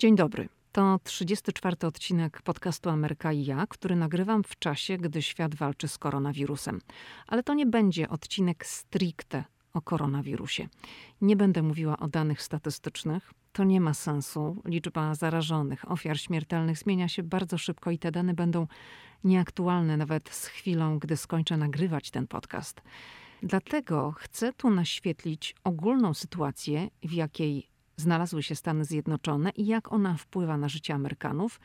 Dzień dobry. To 34 odcinek podcastu Ameryka i ja, który nagrywam w czasie, gdy świat walczy z koronawirusem. Ale to nie będzie odcinek stricte o koronawirusie. Nie będę mówiła o danych statystycznych. To nie ma sensu. Liczba zarażonych, ofiar śmiertelnych zmienia się bardzo szybko i te dane będą nieaktualne nawet z chwilą, gdy skończę nagrywać ten podcast. Dlatego chcę tu naświetlić ogólną sytuację, w jakiej znalazły się Stany Zjednoczone i jak ona wpływa na życie Amerykanów.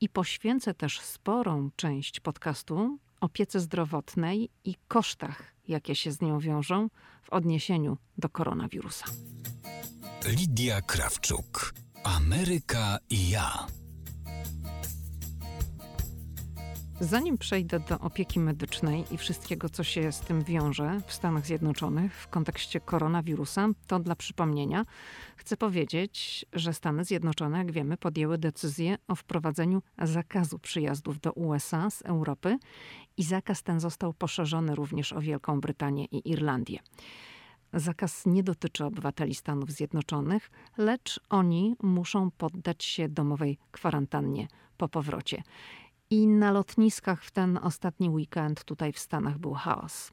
I poświęcę też sporą część podcastu opiece zdrowotnej i kosztach, jakie się z nią wiążą w odniesieniu do koronawirusa. Lidia Krawczuk, Ameryka i ja. Zanim przejdę do opieki medycznej i wszystkiego, co się z tym wiąże w Stanach Zjednoczonych w kontekście koronawirusa, to dla przypomnienia chcę powiedzieć, że Stany Zjednoczone, jak wiemy, podjęły decyzję o wprowadzeniu zakazu przyjazdów do USA z Europy i zakaz ten został poszerzony również o Wielką Brytanię i Irlandię. Zakaz nie dotyczy obywateli Stanów Zjednoczonych, lecz oni muszą poddać się domowej kwarantannie po powrocie. I na lotniskach w ten ostatni weekend tutaj w Stanach był chaos.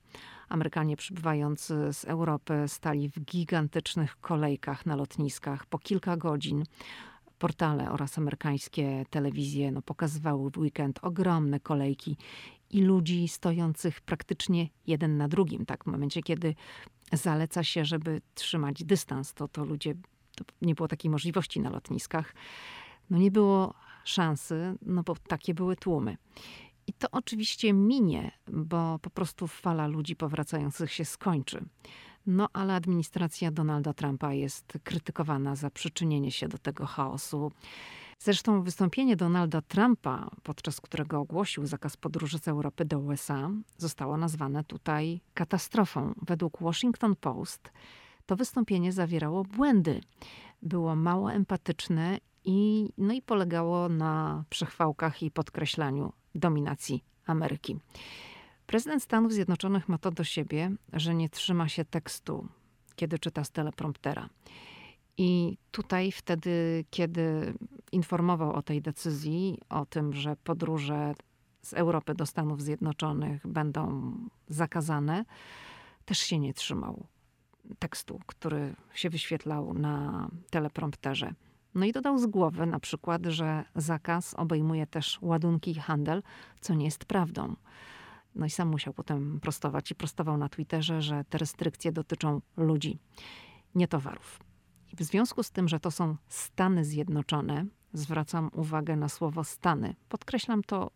Amerykanie przybywający z Europy stali w gigantycznych kolejkach na lotniskach po kilka godzin. Portale oraz amerykańskie telewizje no, pokazywały w weekend ogromne kolejki i ludzi stojących praktycznie jeden na drugim. Tak, w momencie, kiedy zaleca się, żeby trzymać dystans, to, to ludzie, to nie było takiej możliwości na lotniskach. No nie było szansy, no bo takie były tłumy. I to oczywiście minie, bo po prostu fala ludzi powracających się skończy. No ale administracja Donalda Trumpa jest krytykowana za przyczynienie się do tego chaosu. Zresztą wystąpienie Donalda Trumpa, podczas którego ogłosił zakaz podróży z Europy do USA, zostało nazwane tutaj katastrofą. Według Washington Post to wystąpienie zawierało błędy. Było mało empatyczne i, no i polegało na przechwałkach i podkreślaniu dominacji Ameryki. Prezydent Stanów Zjednoczonych ma to do siebie, że nie trzyma się tekstu, kiedy czyta z telepromptera. I tutaj wtedy, kiedy informował o tej decyzji, o tym, że podróże z Europy do Stanów Zjednoczonych będą zakazane, też się nie trzymał tekstu, który się wyświetlał na teleprompterze. No i dodał z głowy na przykład, że zakaz obejmuje też ładunki i handel, co nie jest prawdą. No i sam musiał potem prostować i prostował na Twitterze, że te restrykcje dotyczą ludzi, nie towarów. I w związku z tym, że to są Stany Zjednoczone, zwracam uwagę na słowo Stany. Podkreślam to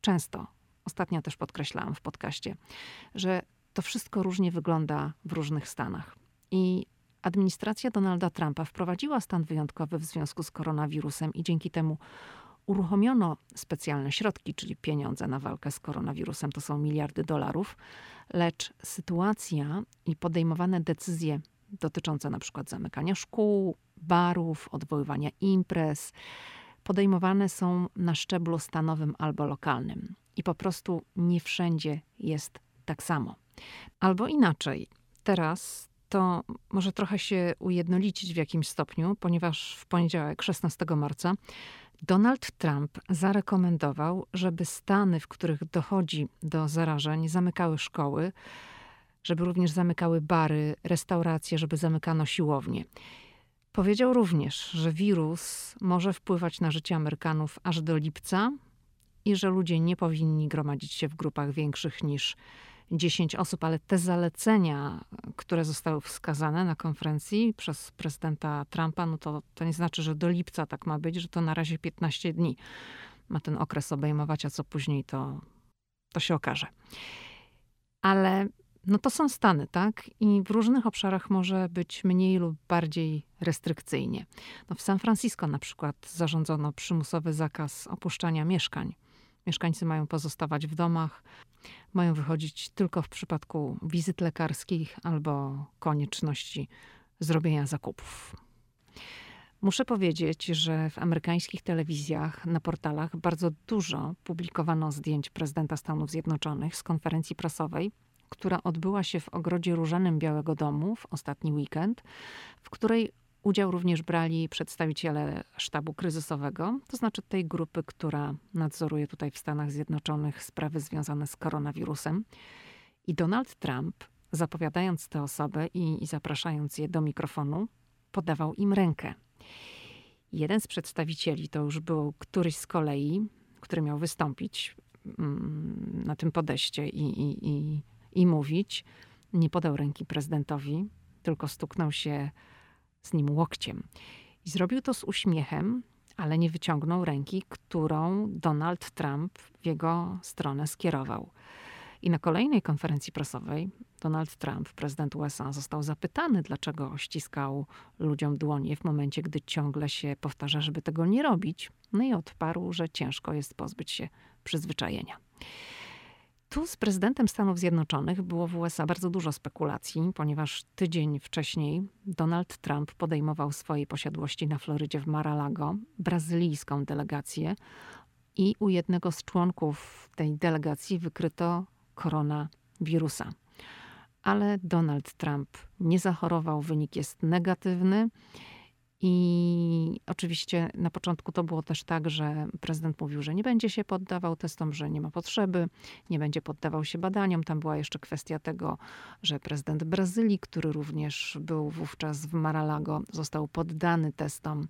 często. Ostatnio też podkreślałam w podcaście, że to wszystko różnie wygląda w różnych stanach. I administracja Donalda Trumpa wprowadziła stan wyjątkowy w związku z koronawirusem i dzięki temu uruchomiono specjalne środki, czyli pieniądze na walkę z koronawirusem, to są miliardy dolarów, lecz sytuacja i podejmowane decyzje dotyczące na przykład zamykania szkół, barów, odwoływania imprez, podejmowane są na szczeblu stanowym albo lokalnym. I po prostu nie wszędzie jest tak samo. Albo inaczej, teraz to może trochę się ujednolicić w jakimś stopniu, ponieważ w poniedziałek, 16 marca, Donald Trump zarekomendował, żeby Stany, w których dochodzi do zarażeń, zamykały szkoły, żeby również zamykały bary, restauracje, żeby zamykano siłownie. Powiedział również, że wirus może wpływać na życie Amerykanów aż do lipca i że ludzie nie powinni gromadzić się w grupach większych niż 10 osób, ale te zalecenia, które zostały wskazane na konferencji przez prezydenta Trumpa, no to, to nie znaczy, że do lipca tak ma być, że to na razie 15 dni ma ten okres obejmować, a co później to, to się okaże. Ale no to są Stany, tak? I w różnych obszarach może być mniej lub bardziej restrykcyjnie. No w San Francisco na przykład zarządzono przymusowy zakaz opuszczania mieszkań. Mieszkańcy mają pozostawać w domach, mają wychodzić tylko w przypadku wizyt lekarskich albo konieczności zrobienia zakupów. Muszę powiedzieć, że w amerykańskich telewizjach, na portalach bardzo dużo publikowano zdjęć prezydenta Stanów Zjednoczonych z konferencji prasowej, która odbyła się w ogrodzie różanym Białego Domu w ostatni weekend, w której Udział również brali przedstawiciele sztabu kryzysowego, to znaczy tej grupy, która nadzoruje tutaj w Stanach Zjednoczonych sprawy związane z koronawirusem. I Donald Trump, zapowiadając te osoby i, i zapraszając je do mikrofonu, podawał im rękę. Jeden z przedstawicieli, to już był któryś z kolei, który miał wystąpić mm, na tym podejście i, i, i, i mówić, nie podał ręki prezydentowi, tylko stuknął się z nim łokciem. I zrobił to z uśmiechem, ale nie wyciągnął ręki, którą Donald Trump w jego stronę skierował. I na kolejnej konferencji prasowej Donald Trump, prezydent USA, został zapytany, dlaczego ściskał ludziom dłonie w momencie, gdy ciągle się powtarza, żeby tego nie robić. No i odparł, że ciężko jest pozbyć się przyzwyczajenia. Tu z prezydentem Stanów Zjednoczonych było w USA bardzo dużo spekulacji, ponieważ tydzień wcześniej Donald Trump podejmował swojej posiadłości na Florydzie w Mar-a-Lago brazylijską delegację i u jednego z członków tej delegacji wykryto koronawirusa. Ale Donald Trump nie zachorował, wynik jest negatywny. I oczywiście na początku to było też tak, że prezydent mówił, że nie będzie się poddawał testom, że nie ma potrzeby, nie będzie poddawał się badaniom. Tam była jeszcze kwestia tego, że prezydent Brazylii, który również był wówczas w Mar-a-Lago, został poddany testom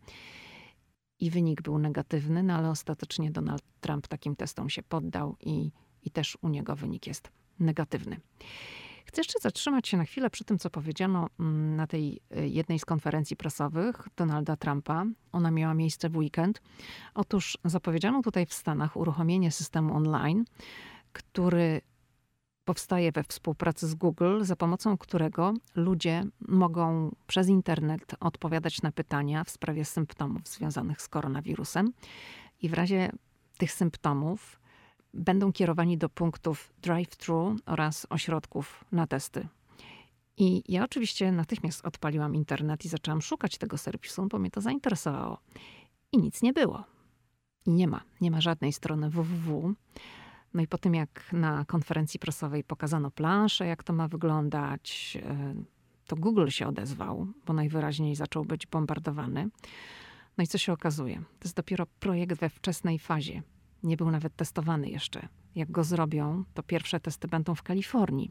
i wynik był negatywny, no ale ostatecznie Donald Trump takim testom się poddał i, i też u niego wynik jest negatywny. Chcę jeszcze zatrzymać się na chwilę przy tym, co powiedziano mm, na tej y, jednej z konferencji prasowych Donalda Trumpa. Ona miała miejsce w weekend. Otóż zapowiedziano tutaj w Stanach uruchomienie systemu online, który powstaje we współpracy z Google, za pomocą którego ludzie mogą przez internet odpowiadać na pytania w sprawie symptomów związanych z koronawirusem. I w razie tych symptomów będą kierowani do punktów drive-thru oraz ośrodków na testy. I ja oczywiście natychmiast odpaliłam internet i zaczęłam szukać tego serwisu, bo mnie to zainteresowało. I nic nie było. I nie ma, nie ma żadnej strony www. No i po tym, jak na konferencji prasowej pokazano planszę, jak to ma wyglądać, e, to Google się odezwał, bo najwyraźniej zaczął być bombardowany. No i co się okazuje? To jest dopiero projekt we wczesnej fazie nie był nawet testowany jeszcze. Jak go zrobią, to pierwsze testy będą w Kalifornii.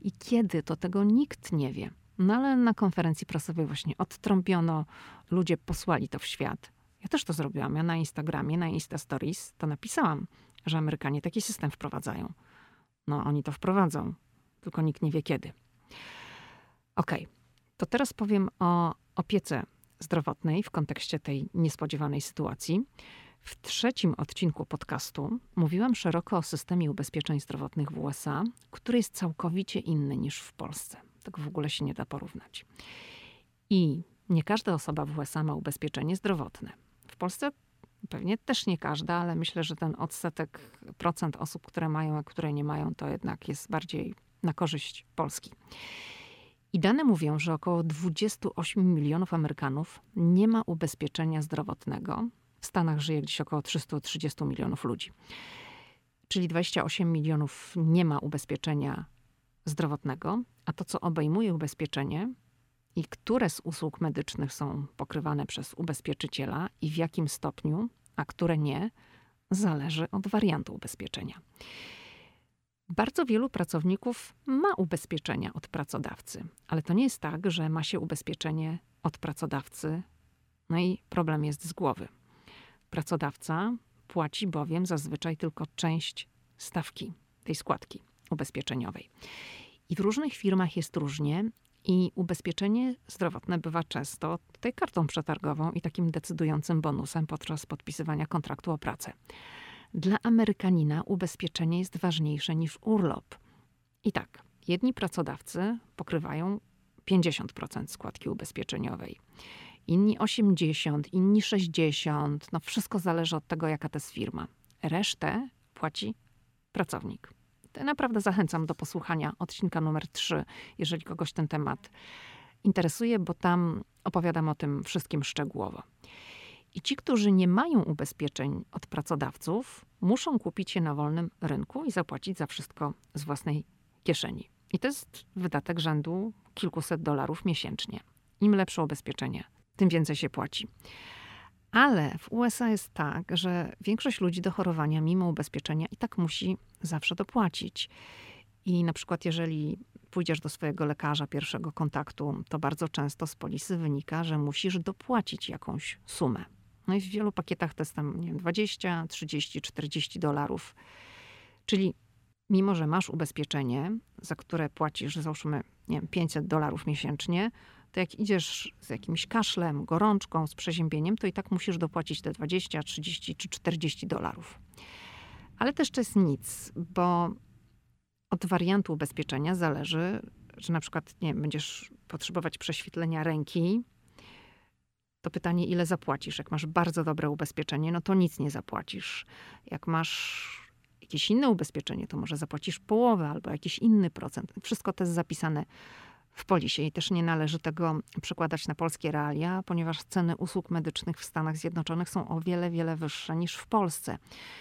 I kiedy, to tego nikt nie wie. No ale na konferencji prasowej właśnie odtrąbiono, ludzie posłali to w świat. Ja też to zrobiłam. Ja na Instagramie, na Insta Stories to napisałam, że Amerykanie taki system wprowadzają. No, oni to wprowadzą, tylko nikt nie wie kiedy. Okej, okay. to teraz powiem o opiece zdrowotnej w kontekście tej niespodziewanej sytuacji. W trzecim odcinku podcastu mówiłam szeroko o systemie ubezpieczeń zdrowotnych w USA, który jest całkowicie inny niż w Polsce. Tego w ogóle się nie da porównać. I nie każda osoba w USA ma ubezpieczenie zdrowotne. W Polsce pewnie też nie każda, ale myślę, że ten odsetek procent osób, które mają, a które nie mają, to jednak jest bardziej na korzyść Polski. I dane mówią, że około 28 milionów Amerykanów nie ma ubezpieczenia zdrowotnego, Stanach żyje gdzieś około 330 milionów ludzi. Czyli 28 milionów nie ma ubezpieczenia zdrowotnego, a to, co obejmuje ubezpieczenie i które z usług medycznych są pokrywane przez ubezpieczyciela i w jakim stopniu, a które nie, zależy od wariantu ubezpieczenia. Bardzo wielu pracowników ma ubezpieczenia od pracodawcy, ale to nie jest tak, że ma się ubezpieczenie od pracodawcy, no i problem jest z głowy. Pracodawca płaci bowiem zazwyczaj tylko część stawki tej składki ubezpieczeniowej. I w różnych firmach jest różnie, i ubezpieczenie zdrowotne bywa często tutaj kartą przetargową i takim decydującym bonusem podczas podpisywania kontraktu o pracę. Dla Amerykanina ubezpieczenie jest ważniejsze niż urlop. I tak, jedni pracodawcy pokrywają 50% składki ubezpieczeniowej inni 80, inni 60. No wszystko zależy od tego, jaka to jest firma. Resztę płaci pracownik. Naprawdę zachęcam do posłuchania odcinka numer 3, jeżeli kogoś ten temat interesuje, bo tam opowiadam o tym wszystkim szczegółowo. I ci, którzy nie mają ubezpieczeń od pracodawców, muszą kupić je na wolnym rynku i zapłacić za wszystko z własnej kieszeni. I to jest wydatek rzędu kilkuset dolarów miesięcznie. Im lepsze ubezpieczenie, tym więcej się płaci. Ale w USA jest tak, że większość ludzi do chorowania, mimo ubezpieczenia, i tak musi zawsze dopłacić. I na przykład, jeżeli pójdziesz do swojego lekarza pierwszego kontaktu, to bardzo często z polisy wynika, że musisz dopłacić jakąś sumę. No i w wielu pakietach to jest tam nie wiem, 20, 30, 40 dolarów. Czyli mimo, że masz ubezpieczenie, za które płacisz załóżmy nie wiem, 500 dolarów miesięcznie, to jak idziesz z jakimś kaszlem, gorączką, z przeziębieniem, to i tak musisz dopłacić te 20, 30 czy 40 dolarów. Ale też to jest nic, bo od wariantu ubezpieczenia zależy, że na przykład nie będziesz potrzebować prześwietlenia ręki, to pytanie, ile zapłacisz. Jak masz bardzo dobre ubezpieczenie, no to nic nie zapłacisz. Jak masz jakieś inne ubezpieczenie, to może zapłacisz połowę albo jakiś inny procent. Wszystko to jest zapisane w polisie i też nie należy tego przekładać na polskie realia, ponieważ ceny usług medycznych w Stanach Zjednoczonych są o wiele, wiele wyższe niż w Polsce.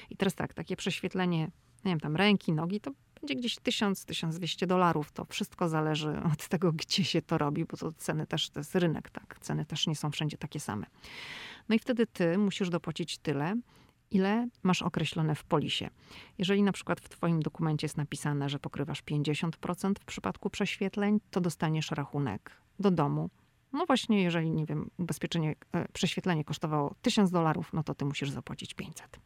I teraz tak, takie prześwietlenie, nie wiem, tam ręki, nogi, to będzie gdzieś 1000-1200 dolarów. To wszystko zależy od tego, gdzie się to robi, bo to ceny też, to jest rynek, tak, ceny też nie są wszędzie takie same. No i wtedy ty musisz dopłacić tyle, ile masz określone w polisie. Jeżeli na przykład w Twoim dokumencie jest napisane, że pokrywasz 50% w przypadku prześwietleń, to dostaniesz rachunek do domu. No właśnie, jeżeli, nie wiem, ubezpieczenie, e, prześwietlenie kosztowało 1000 dolarów, no to ty musisz zapłacić 500.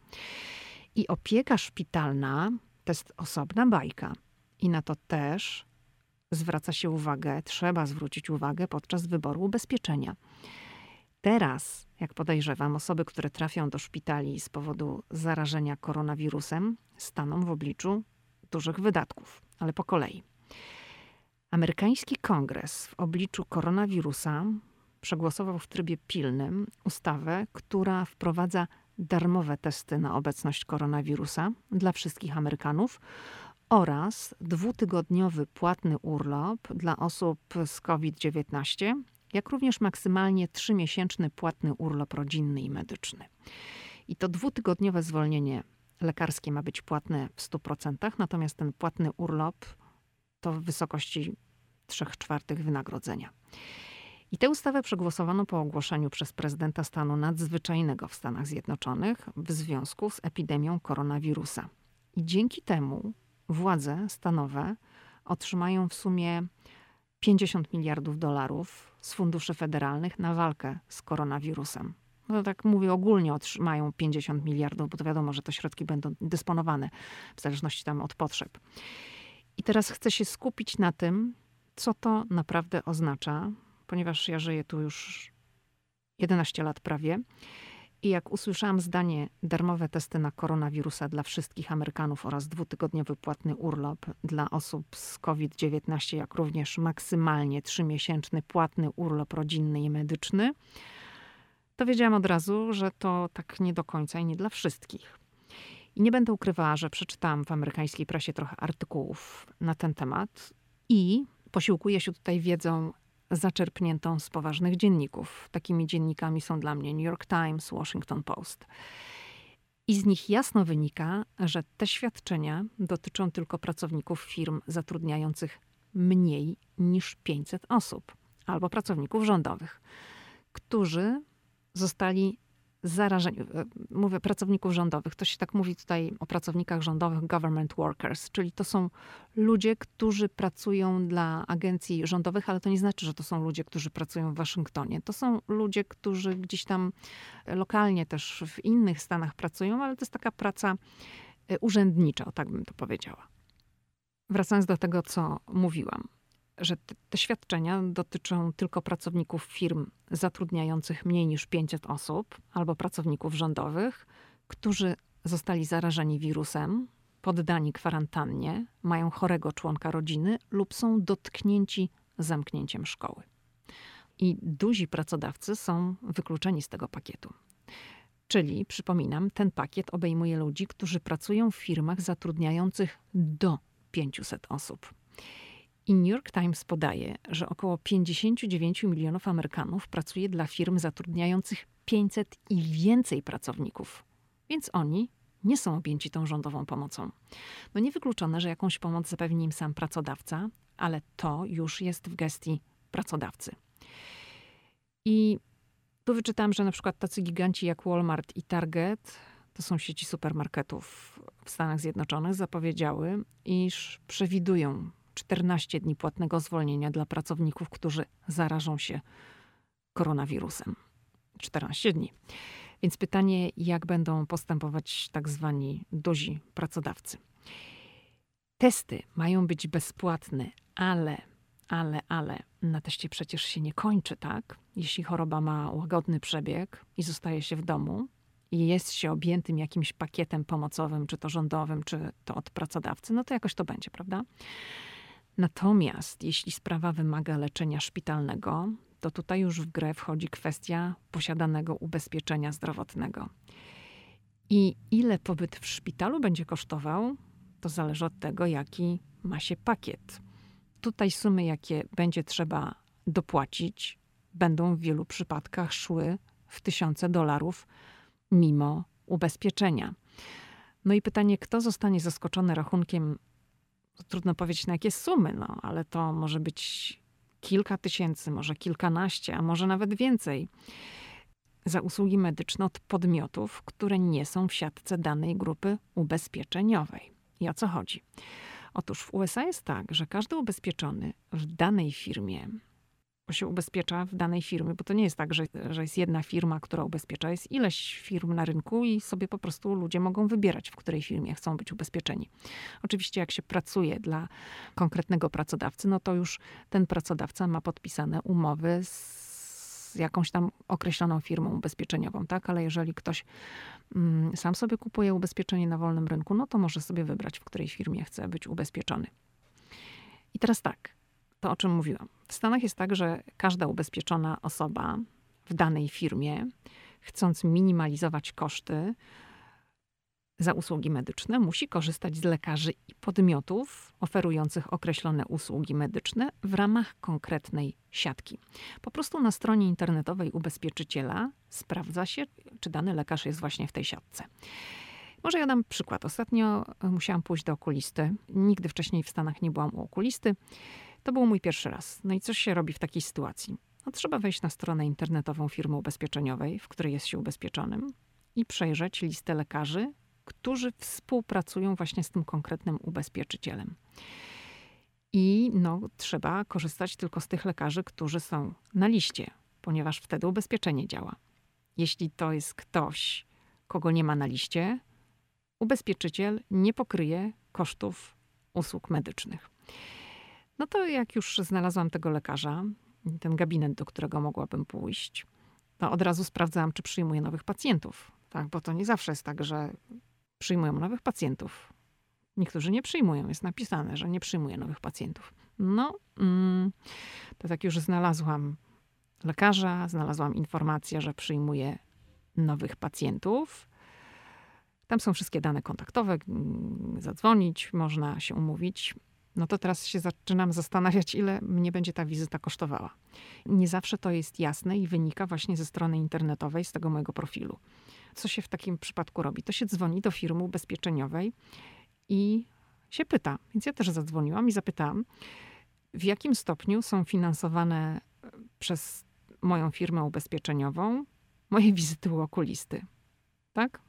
I opieka szpitalna to jest osobna bajka. I na to też zwraca się uwagę, trzeba zwrócić uwagę podczas wyboru ubezpieczenia. Teraz, jak podejrzewam, osoby, które trafią do szpitali z powodu zarażenia koronawirusem, staną w obliczu dużych wydatków, ale po kolei. Amerykański kongres w obliczu koronawirusa przegłosował w trybie pilnym ustawę, która wprowadza darmowe testy na obecność koronawirusa dla wszystkich Amerykanów oraz dwutygodniowy płatny urlop dla osób z COVID-19 jak również maksymalnie trzymiesięczny płatny urlop rodzinny i medyczny. I to dwutygodniowe zwolnienie lekarskie ma być płatne w 100%, natomiast ten płatny urlop to w wysokości 3 czwartych wynagrodzenia. I tę ustawę przegłosowano po ogłoszeniu przez prezydenta stanu nadzwyczajnego w Stanach Zjednoczonych w związku z epidemią koronawirusa. I dzięki temu władze stanowe otrzymają w sumie 50 miliardów dolarów z funduszy federalnych na walkę z koronawirusem. No tak mówię ogólnie, otrzymają 50 miliardów, bo to wiadomo, że te środki będą dysponowane w zależności tam od potrzeb. I teraz chcę się skupić na tym, co to naprawdę oznacza, ponieważ ja żyję tu już 11 lat prawie i jak usłyszałam zdanie darmowe testy na koronawirusa dla wszystkich Amerykanów oraz dwutygodniowy płatny urlop dla osób z COVID-19, jak również maksymalnie trzymiesięczny płatny urlop rodzinny i medyczny, to wiedziałam od razu, że to tak nie do końca i nie dla wszystkich. I nie będę ukrywała, że przeczytałam w amerykańskiej prasie trochę artykułów na ten temat i posiłkuję się tutaj wiedzą zaczerpniętą z poważnych dzienników. Takimi dziennikami są dla mnie New York Times, Washington Post. I z nich jasno wynika, że te świadczenia dotyczą tylko pracowników firm zatrudniających mniej niż 500 osób albo pracowników rządowych, którzy zostali zarażeni, e, mówię pracowników rządowych, to się tak mówi tutaj o pracownikach rządowych, government workers, czyli to są ludzie, którzy pracują dla agencji rządowych, ale to nie znaczy, że to są ludzie, którzy pracują w Waszyngtonie. To są ludzie, którzy gdzieś tam lokalnie też w innych stanach pracują, ale to jest taka praca e, urzędnicza, o tak bym to powiedziała. Wracając do tego, co mówiłam że te, te, świadczenia dotyczą tylko pracowników firm zatrudniających mniej niż 500 osób albo pracowników rządowych, którzy zostali zarażeni wirusem, poddani kwarantannie, mają chorego członka rodziny lub są dotknięci zamknięciem szkoły. I duzi pracodawcy są wykluczeni z tego pakietu. Czyli, przypominam, ten pakiet obejmuje ludzi, którzy pracują w firmach zatrudniających do 500 osób. I New York Times podaje, że około 59 milionów Amerykanów pracuje dla firm zatrudniających 500 i więcej pracowników, więc oni nie są objęci tą rządową pomocą. No niewykluczone, że jakąś pomoc zapewni im sam pracodawca, ale to już jest w gestii pracodawcy. I Tu wyczytałam, że na przykład tacy giganci jak Walmart i Target, to są sieci supermarketów w Stanach Zjednoczonych, zapowiedziały, iż przewidują 14 dni płatnego zwolnienia dla pracowników, którzy zarażą się koronawirusem. 14 dni. Więc pytanie, jak będą postępować tak zwani duzi pracodawcy. Testy mają być bezpłatne, ale, ale, ale na teście przecież się nie kończy, tak? Jeśli choroba ma łagodny przebieg i zostaje się w domu i jest się objętym jakimś pakietem pomocowym, czy to rządowym, czy to od pracodawcy, no to jakoś to będzie, prawda? Natomiast jeśli sprawa wymaga leczenia szpitalnego, to tutaj już w grę wchodzi kwestia posiadanego ubezpieczenia zdrowotnego. I ile pobyt w szpitalu będzie kosztował, to zależy od tego, jaki ma się pakiet. Tutaj sumy, jakie będzie trzeba dopłacić, będą w wielu przypadkach szły w tysiące dolarów mimo ubezpieczenia. No i pytanie, kto zostanie zaskoczony rachunkiem, trudno powiedzieć na jakie sumy, no ale to może być kilka tysięcy, może kilkanaście, a może nawet więcej za usługi medyczne od podmiotów, które nie są w siatce danej grupy ubezpieczeniowej. I o co chodzi? Otóż w USA jest tak, że każdy ubezpieczony w danej firmie się ubezpiecza w danej firmie, bo to nie jest tak, że, że jest jedna firma, która ubezpiecza, jest ileś firm na rynku i sobie po prostu ludzie mogą wybierać, w której firmie chcą być ubezpieczeni. Oczywiście, jak się pracuje dla konkretnego pracodawcy, no to już ten pracodawca ma podpisane umowy z jakąś tam określoną firmą ubezpieczeniową, tak? Ale jeżeli ktoś mm, sam sobie kupuje ubezpieczenie na wolnym rynku, no to może sobie wybrać, w której firmie chce być ubezpieczony. I teraz tak, to o czym mówiłam. W Stanach jest tak, że każda ubezpieczona osoba w danej firmie, chcąc minimalizować koszty za usługi medyczne, musi korzystać z lekarzy i podmiotów oferujących określone usługi medyczne w ramach konkretnej siatki. Po prostu na stronie internetowej ubezpieczyciela sprawdza się, czy dany lekarz jest właśnie w tej siatce. Może ja dam przykład. Ostatnio musiałam pójść do okulisty. Nigdy wcześniej w Stanach nie byłam u okulisty. To był mój pierwszy raz. No i co się robi w takiej sytuacji? No, trzeba wejść na stronę internetową firmy ubezpieczeniowej, w której jest się ubezpieczonym i przejrzeć listę lekarzy, którzy współpracują właśnie z tym konkretnym ubezpieczycielem. I no, trzeba korzystać tylko z tych lekarzy, którzy są na liście, ponieważ wtedy ubezpieczenie działa. Jeśli to jest ktoś, kogo nie ma na liście, ubezpieczyciel nie pokryje kosztów usług medycznych. No to jak już znalazłam tego lekarza, ten gabinet, do którego mogłabym pójść, to od razu sprawdzałam, czy przyjmuje nowych pacjentów. Tak, bo to nie zawsze jest tak, że przyjmują nowych pacjentów. Niektórzy nie przyjmują, jest napisane, że nie przyjmuje nowych pacjentów. No, mm, to tak już znalazłam lekarza, znalazłam informację, że przyjmuje nowych pacjentów. Tam są wszystkie dane kontaktowe, mm, zadzwonić, można się umówić no to teraz się zaczynam zastanawiać, ile mnie będzie ta wizyta kosztowała. Nie zawsze to jest jasne i wynika właśnie ze strony internetowej, z tego mojego profilu. Co się w takim przypadku robi? To się dzwoni do firmy ubezpieczeniowej i się pyta. Więc ja też zadzwoniłam i zapytałam, w jakim stopniu są finansowane e, przez moją firmę ubezpieczeniową moje wizyty u okulisty. Tak?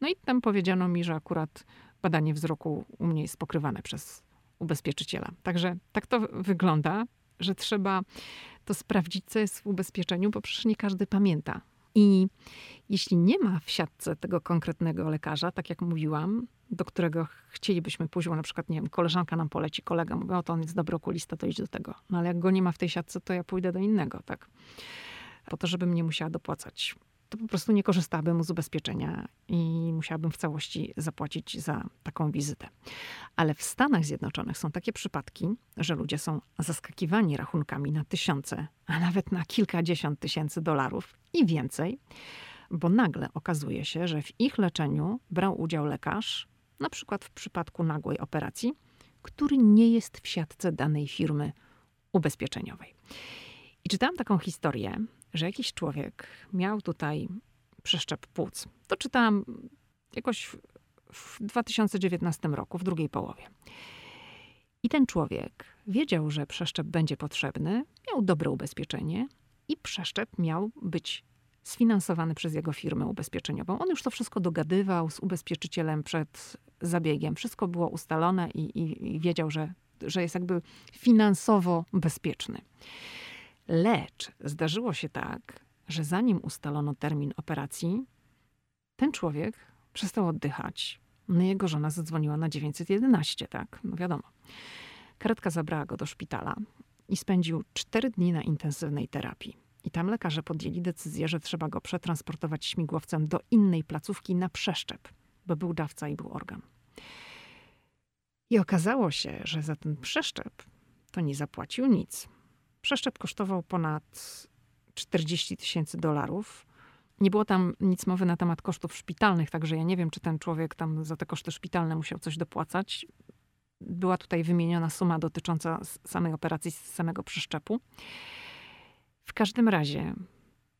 No i tam powiedziano mi, że akurat badanie wzroku u mnie jest pokrywane przez ubezpieczyciela. Także tak to wygląda, że trzeba to sprawdzić, co jest w ubezpieczeniu, bo przecież nie każdy pamięta. I jeśli nie ma w siatce tego konkretnego lekarza, tak jak mówiłam, do którego chcielibyśmy pójść, bo na przykład, nie wiem, koleżanka nam poleci, kolega mówi, o to on jest dobry okulista, to idź do tego. No ale jak go nie ma w tej siatce, to ja pójdę do innego, tak? Po to, żebym nie musiała dopłacać to po prostu nie korzystałabym z ubezpieczenia i musiałabym w całości zapłacić za taką wizytę. Ale w Stanach Zjednoczonych są takie przypadki, że ludzie są zaskakiwani rachunkami na tysiące, a nawet na kilkadziesiąt tysięcy dolarów i więcej, bo nagle okazuje się, że w ich leczeniu brał udział lekarz, na przykład w przypadku nagłej operacji, który nie jest w siatce danej firmy ubezpieczeniowej. I czytałam taką historię, że jakiś człowiek miał tutaj przeszczep płuc. To czytałam jakoś w 2019 roku, w drugiej połowie. I ten człowiek wiedział, że przeszczep będzie potrzebny, miał dobre ubezpieczenie i przeszczep miał być sfinansowany przez jego firmę ubezpieczeniową. On już to wszystko dogadywał z ubezpieczycielem przed zabiegiem. Wszystko było ustalone i, i, i wiedział, że, że jest jakby finansowo bezpieczny. Lecz zdarzyło się tak, że zanim ustalono termin operacji, ten człowiek przestał oddychać. No jego żona zadzwoniła na 911, tak, no wiadomo. Karetka zabrała go do szpitala i spędził cztery dni na intensywnej terapii. I tam lekarze podjęli decyzję, że trzeba go przetransportować śmigłowcem do innej placówki na przeszczep, bo był dawca i był organ. I okazało się, że za ten przeszczep to nie zapłacił nic. Przeszczep kosztował ponad 40 tysięcy dolarów. Nie było tam nic mowy na temat kosztów szpitalnych, także ja nie wiem, czy ten człowiek tam za te koszty szpitalne musiał coś dopłacać. Była tutaj wymieniona suma dotycząca samej operacji, samego przeszczepu. W każdym razie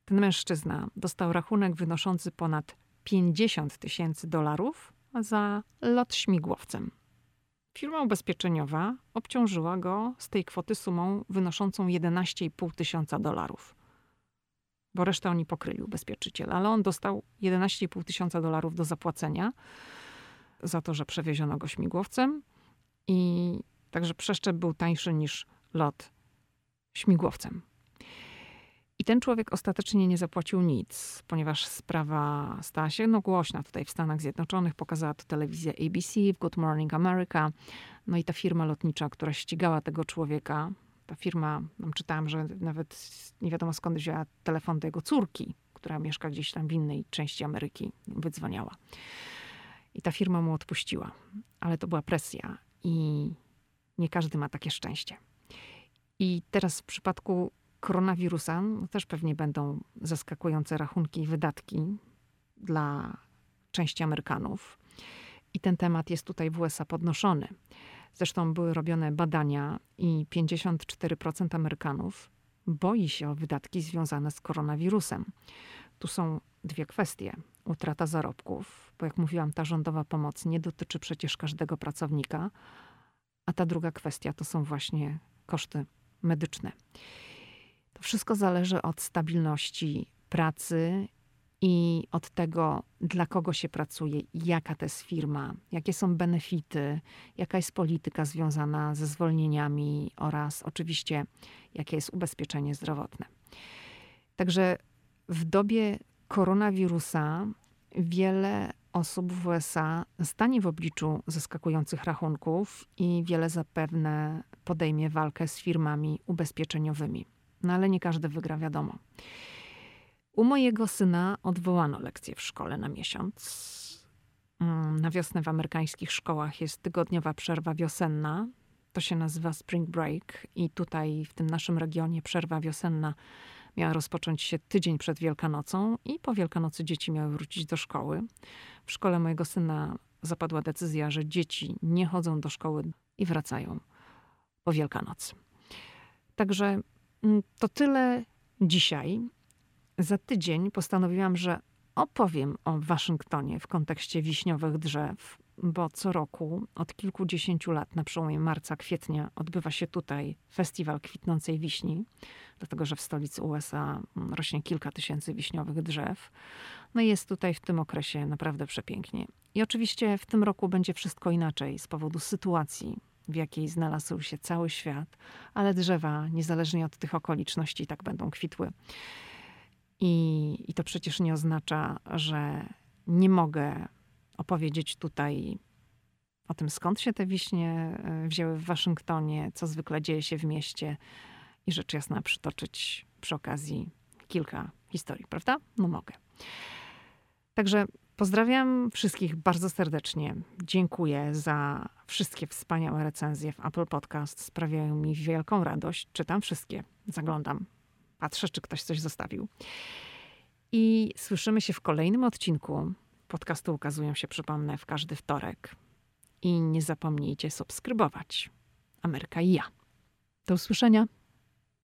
ten mężczyzna dostał rachunek wynoszący ponad 50 tysięcy dolarów za lot śmigłowcem. Firma ubezpieczeniowa obciążyła go z tej kwoty sumą wynoszącą 11,5 tysiąca dolarów. Bo resztę oni pokryli ubezpieczyciel, ale on dostał 11,5 tysiąca dolarów do zapłacenia za to, że przewieziono go śmigłowcem i także przeszczep był tańszy niż lot śmigłowcem. I ten człowiek ostatecznie nie zapłacił nic, ponieważ sprawa stała się no, głośna tutaj w Stanach Zjednoczonych. Pokazała to telewizja ABC w Good Morning America. No i ta firma lotnicza, która ścigała tego człowieka, ta firma, tam czytałam, że nawet nie wiadomo skąd wzięła telefon do jego córki, która mieszka gdzieś tam w innej części Ameryki, wydzwaniała. I ta firma mu odpuściła. Ale to była presja i nie każdy ma takie szczęście. I teraz w przypadku koronawirusa no też pewnie będą zaskakujące rachunki i wydatki dla części Amerykanów. I ten temat jest tutaj w USA podnoszony. Zresztą były robione badania i 54% Amerykanów boi się o wydatki związane z koronawirusem. Tu są dwie kwestie. Utrata zarobków, bo jak mówiłam, ta rządowa pomoc nie dotyczy przecież każdego pracownika, a ta druga kwestia to są właśnie koszty medyczne. To wszystko zależy od stabilności pracy i od tego, dla kogo się pracuje, jaka to jest firma, jakie są benefity, jaka jest polityka związana ze zwolnieniami oraz oczywiście, jakie jest ubezpieczenie zdrowotne. Także w dobie koronawirusa wiele osób w USA stanie w obliczu zaskakujących rachunków i wiele zapewne podejmie walkę z firmami ubezpieczeniowymi. No ale nie każdy wygra, wiadomo. U mojego syna odwołano lekcję w szkole na miesiąc. Mm, na wiosnę w amerykańskich szkołach jest tygodniowa przerwa wiosenna. To się nazywa spring break, i tutaj w tym naszym regionie przerwa wiosenna miała rozpocząć się tydzień przed Wielkanocą, i po Wielkanocy dzieci miały wrócić do szkoły. W szkole mojego syna zapadła decyzja, że dzieci nie chodzą do szkoły i wracają po Wielkanocy. Także to tyle dzisiaj. Za tydzień postanowiłam, że opowiem o Waszyngtonie w kontekście wiśniowych drzew, bo co roku od kilkudziesięciu lat na przełomie marca, kwietnia odbywa się tutaj festiwal kwitnącej wiśni, dlatego że w stolicy USA rośnie kilka tysięcy wiśniowych drzew. No i jest tutaj w tym okresie naprawdę przepięknie. I oczywiście w tym roku będzie wszystko inaczej z powodu sytuacji, w jakiej znalazł się cały świat, ale drzewa, niezależnie od tych okoliczności, tak będą kwitły. I, I to przecież nie oznacza, że nie mogę opowiedzieć tutaj o tym, skąd się te wiśnie e, wzięły w Waszyngtonie, co zwykle dzieje się w mieście i rzecz jasna przytoczyć przy okazji kilka historii, prawda? No mogę. Także pozdrawiam wszystkich bardzo serdecznie. Dziękuję za wszystkie wspaniałe recenzje w Apple Podcast. Sprawiają mi wielką radość. Czytam wszystkie, zaglądam patrzę, czy ktoś coś zostawił. I słyszymy się w kolejnym odcinku. Podcasty ukazują się, przypomnę, w każdy wtorek. I nie zapomnijcie subskrybować. Ameryka i ja. Do usłyszenia.